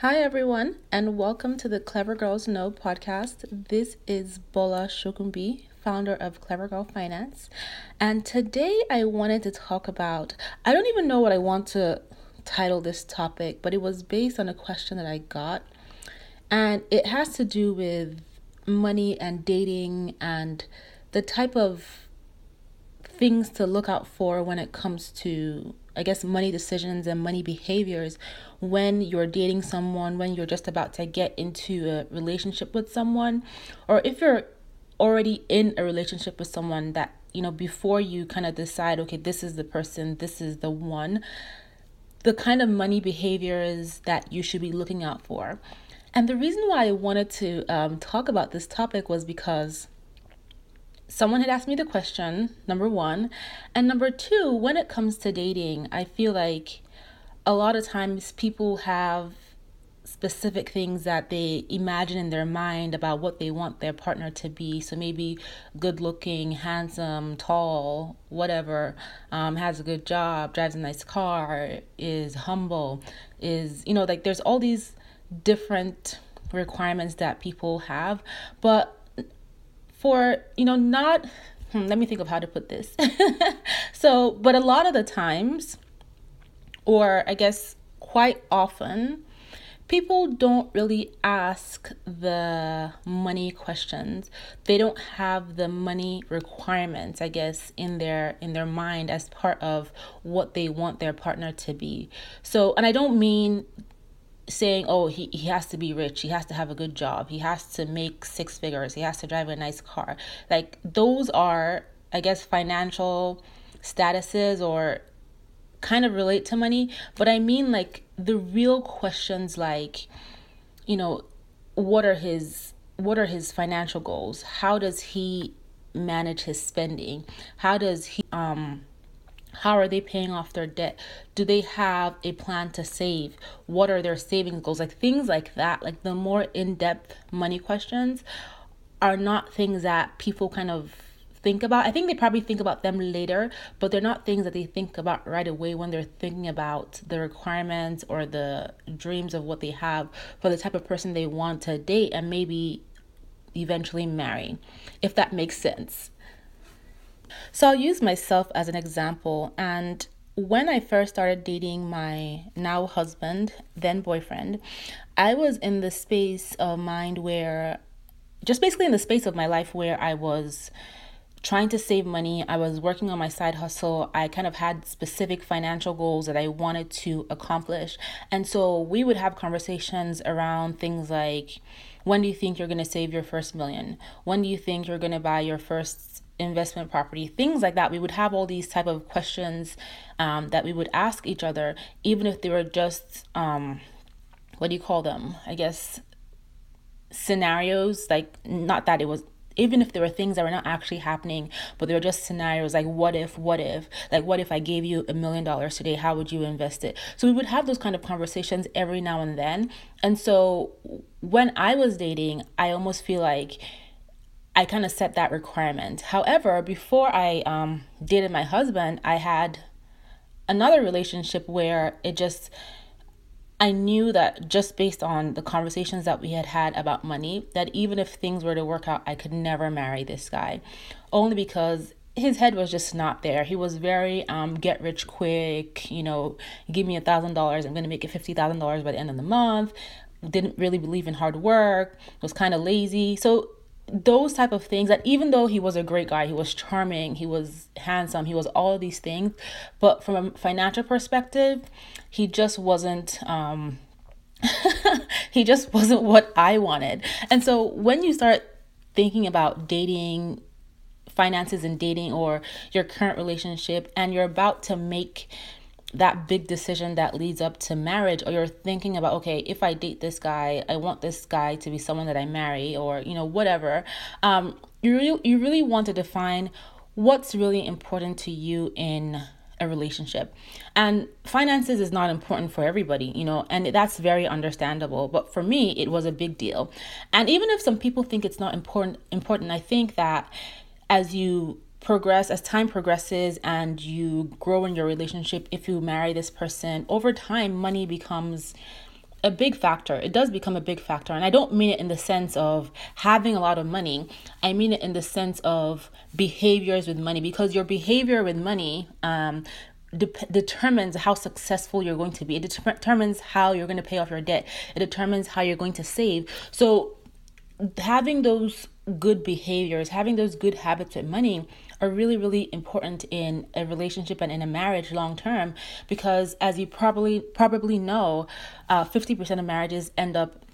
Hi, everyone, and welcome to the Clever Girls Know podcast. This is Bola Sokunbi, founder of Clever Girl Finance. And today I wanted to talk about, I don't even know what I want to title this topic, but it was based on a question that I got. And it has to do with money and dating and the type of things to look out for when it comes to I guess, money decisions and money behaviors when you're dating someone, when you're just about to get into a relationship with someone, or if you're already in a relationship with someone that, you know, before you kind of decide, okay, this is the person, this is the one, the kind of money behaviors that you should be looking out for. And the reason why I wanted to um, talk about this topic was because someone had asked me the question, number one. And number two, when it comes to dating, I feel like a lot of times people have specific things that they imagine in their mind about what they want their partner to be. So maybe good looking, handsome, tall, whatever, um, has a good job, drives a nice car, is humble, is, you know, like there's all these different requirements that people have. But for, you know, not, hmm, let me think of how to put this. so, but a lot of the times, or I guess quite often, people don't really ask the money questions they don't have the money requirements i guess in their in their mind as part of what they want their partner to be so and i don't mean saying, oh, he, he has to be rich, he has to have a good job, he has to make six figures, he has to drive a nice car. Like, those are, I guess, financial statuses or kind of relate to money. But I mean, like, the real questions, like, you know, what are his what are his financial goals? How does he manage his spending? How does he um how are they paying off their debt? Do they have a plan to save? What are their savings goals? Like things like that, like the more in depth money questions are not things that people kind of think about. I think they probably think about them later, but they're not things that they think about right away when they're thinking about the requirements or the dreams of what they have for the type of person they want to date and maybe eventually marry, if that makes sense. So I'll use myself as an example. And when I first started dating my now husband, then boyfriend, I was in the space of mind where, just basically in the space of my life where I was trying to save money. I was working on my side hustle. I kind of had specific financial goals that I wanted to accomplish. And so we would have conversations around things like when do you think you're going to save your first million? When do you think you're going to buy your first investment property things like that. We would have all these type of questions um, that we would ask each other even if they were just um, what do you call them? I guess scenarios like not that it was even if there were things that were not actually happening but they were just scenarios like what if what if like what if i gave you a million dollars today? How would you invest it? So we would have those kind of conversations every now and then. And so when i was dating i almost feel like I kind of set that requirement. However, before I um, dated my husband, I had another relationship where it just, I knew that just based on the conversations that we had had about money, that even if things were to work out, I could never marry this guy. Only because his head was just not there. He was very um, get rich quick, you know, give me a thousand dollars, I'm gonna make it fifty thousand dollars by the end of the month. Didn't really believe in hard work, was kind of lazy. So those type of things that even though he was a great guy he was charming he was handsome he was all of these things but from a financial perspective he just wasn't um he just wasn't what i wanted. And so when you start thinking about dating finances and dating or your current relationship and you're about to make that big decision that leads up to marriage or you're thinking about okay if i date this guy i want this guy to be someone that i marry or you know whatever um you really you really want to define what's really important to you in a relationship. And finances is not important for everybody you know and that's very understandable but for me it was a big deal. And even if some people think it's not important important i think that as you progress as time progresses and you grow in your relationship if you marry this person over time money becomes a big factor. It does become a big factor. And I don't mean it in the sense of having a lot of money. I mean it in the sense of behaviors with money because your behavior with money um, de- determines how successful you're going to be. It det- determines how you're going to pay off your debt. It determines how you're going to save. So having those good behaviors, having those good habits with money are really, really important in a relationship and in a marriage long term because as you probably probably know, uh, 50% of marriages end up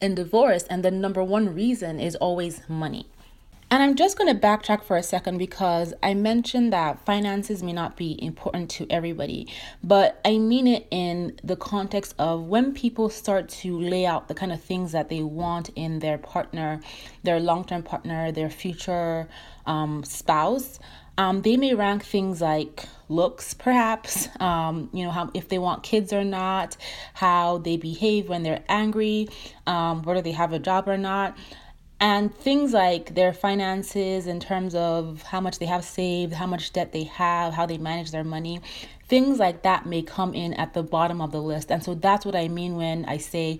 in divorce and the number one reason is always money. And I'm just going to backtrack for a second because I mentioned that finances may not be important to everybody, but I mean it in the context of when people start to lay out the kind of things that they want in their partner, their long term partner, their future um, spouse. Um, they may rank things like looks, perhaps, um, you know, how if they want kids or not, how they behave when they're angry, um, whether they have a job or not and things like their finances in terms of how much they have saved, how much debt they have, how they manage their money, things like that may come in at the bottom of the list. And so that's what I mean when I say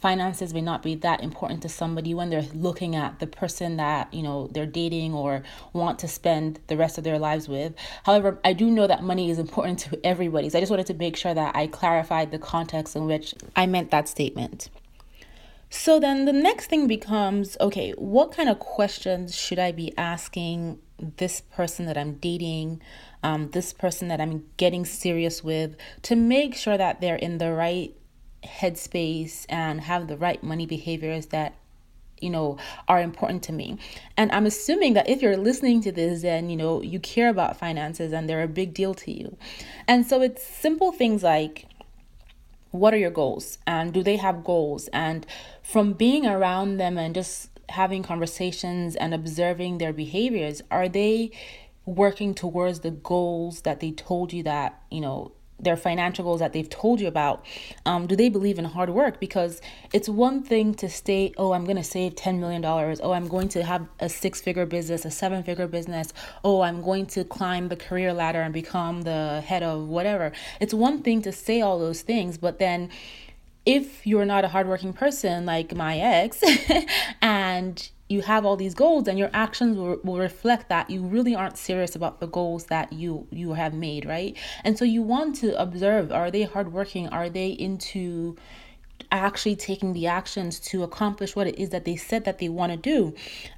finances may not be that important to somebody when they're looking at the person that, you know, they're dating or want to spend the rest of their lives with. However, I do know that money is important to everybody. So I just wanted to make sure that I clarified the context in which I meant that statement. So then the next thing becomes okay, what kind of questions should I be asking this person that I'm dating, um, this person that I'm getting serious with, to make sure that they're in the right headspace and have the right money behaviors that you know are important to me? And i'm assuming that if you're listening to this then you know you care about finances and they're a big deal to you. And so it's simple things like what are your goals? And do they have goals? And from being around them and just having conversations and observing their behaviors are they working towards the goals that they told you that you know their financial goals that they've told you about um, do they believe in hard work? Because it's one thing to state oh i'm going to save $10 million oh i'm going to have a six figure business a seven figure business. Oh i'm going to climb the career ladder and become the head of whatever. It's one thing to say all those things but then if you're not a hardworking person like my ex and you have all these goals and your actions will, will reflect that you really aren't serious about the goals that you you have made right? And so you want to observe are they hardworking? Are they into actually taking the actions to accomplish what it is that they said that they want to do.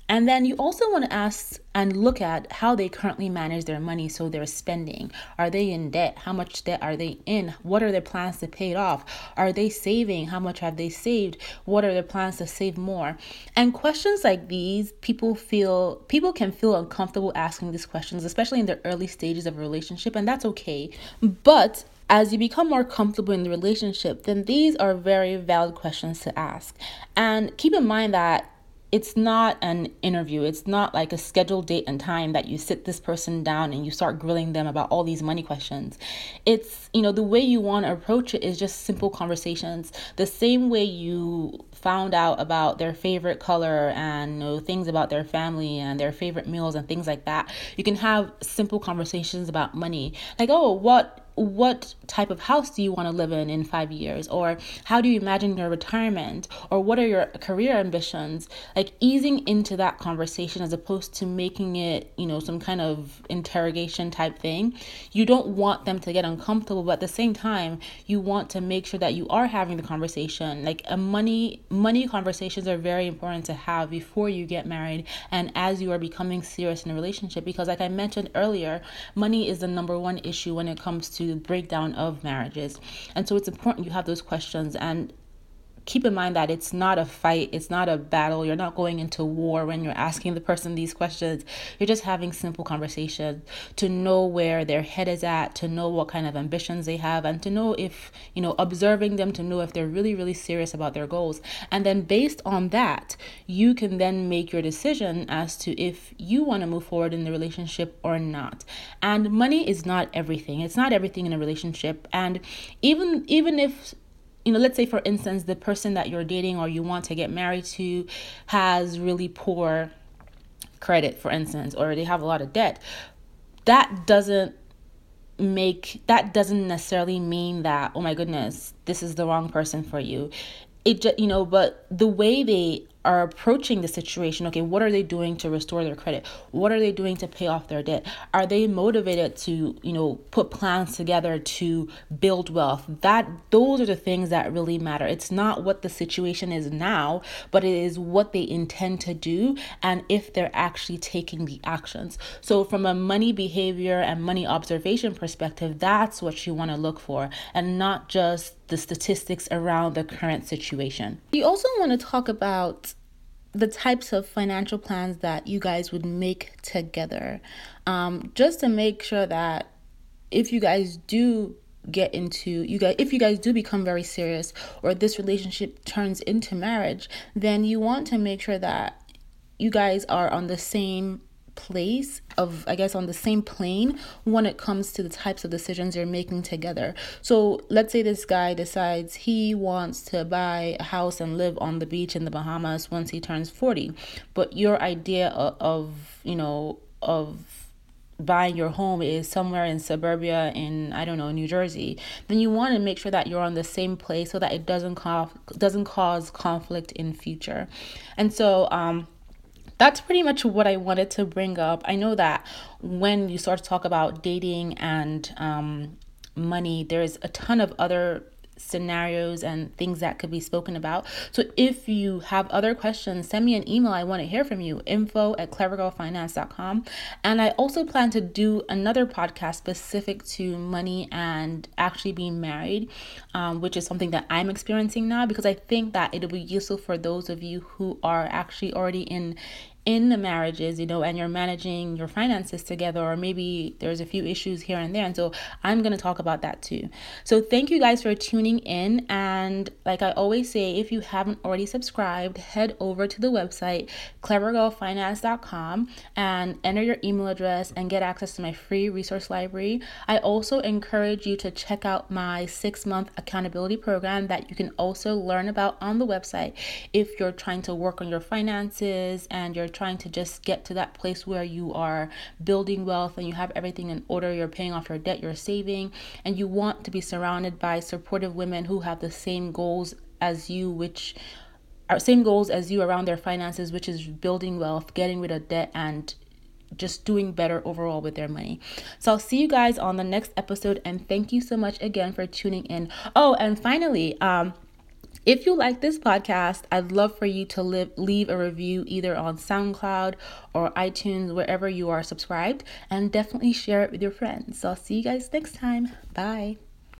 And then you also want to ask and look at how they currently manage their money. So they're spending. Are they in debt? How much debt are they in? What are their plans to pay it off? Are they saving? How much have they saved? What are their plans to save more? And questions like these, people feel people can feel uncomfortable asking these questions, especially in the early stages of a relationship, and that's okay. But as you become more comfortable in the relationship, then these are very valid questions to ask. And keep in mind that it's not an interview. It's not like a scheduled date and time that you sit this person down and you start grilling them about all these money questions. It's, you know, the way you want to approach it is just simple conversations. The same way you found out about their favorite color and you know, things about their family and their favorite meals and things like that. You can have simple conversations about money. Like, oh, what what type of house do you want to live in in five years? Or how do you imagine your retirement? Or what are your career ambitions? Like easing into that conversation as opposed to making it you know some kind of interrogation type thing. You don't want them to get uncomfortable but at the same time you want to make sure that you are having the conversation. Like a money money conversations are very important to have before you get married and as you are becoming serious in a relationship because like i mentioned earlier money is the number one issue when it comes to breakdown of marriages. And so it's important you have those questions and keep in mind that it's not a fight, it's not a battle. You're not going into war when you're asking the person these questions. You're just having simple conversations to know where their head is at, to know what kind of ambitions they have, and to know if, you know, observing them to know if they're really, really serious about their goals. And then based on that, you can then make your decision as to if you want to move forward in the relationship or not. And money is not everything. It's not everything in a relationship. And even even if you know, let's say for instance, the person that you're dating or you want to get married to has really poor credit, for instance, or they have a lot of debt. That doesn't make that doesn't necessarily mean that oh my goodness this is the wrong person for you it just you know but the way they are approaching the situation okay what are they doing to restore their credit? What are they doing to pay off their debt? Are they motivated to you know put plans together to build wealth? That those are the things that really matter. It's not what the situation is now but it is what they intend to do and if they're actually taking the actions. So from a money behavior and money observation perspective that's what you want to look for and not just the statistics around the current situation. You also want to talk about the types of financial plans that you guys would make together, um, just to make sure that if you guys do get into you guys if you guys do become very serious or this relationship turns into marriage then you want to make sure that you guys are on the same place of i guess on the same plane when it comes to the types of decisions you're making together so let's say this guy decides he wants to buy a house and live on the beach in the bahamas once he turns 40 but your idea of, of you know of buying your home is somewhere in suburbia in I don't know New Jersey, then you want to make sure that you're on the same place so that it doesn't cause doesn't cause conflict in future. And so um that's pretty much what I wanted to bring up. I know that when you start to talk about dating and um, money, there's a ton of other scenarios and things that could be spoken about. So if you have other questions, send me an email. I want to hear from you. Info at clevergirlfinance.com. And I also plan to do another podcast specific to money and actually being married, um, which is something that I'm experiencing now because I think that it'll be useful for those of you who are actually already in in the marriages, you know, and you're managing your finances together, or maybe there's a few issues here and there. And so I'm going to talk about that too. So thank you guys for tuning in. And like I always say, if you haven't already subscribed, head over to the website, clevergirlfinance.com, and enter your email address and get access to my free resource library. I also encourage you to check out my six month accountability program that you can also learn about on the website if you're trying to work on your finances and you're trying to just get to that place where you are building wealth and you have everything in order, you're paying off your debt, you're saving, and you want to be surrounded by supportive women who have the same goals as you, which are same goals as you around their finances, which is building wealth, getting rid of debt, and just doing better overall with their money. So I'll see you guys on the next episode and thank you so much again for tuning in. Oh, and finally, um if you like this podcast, I'd love for you to live, leave a review either on SoundCloud or iTunes, wherever you are subscribed, and definitely share it with your friends. So I'll see you guys next time. Bye.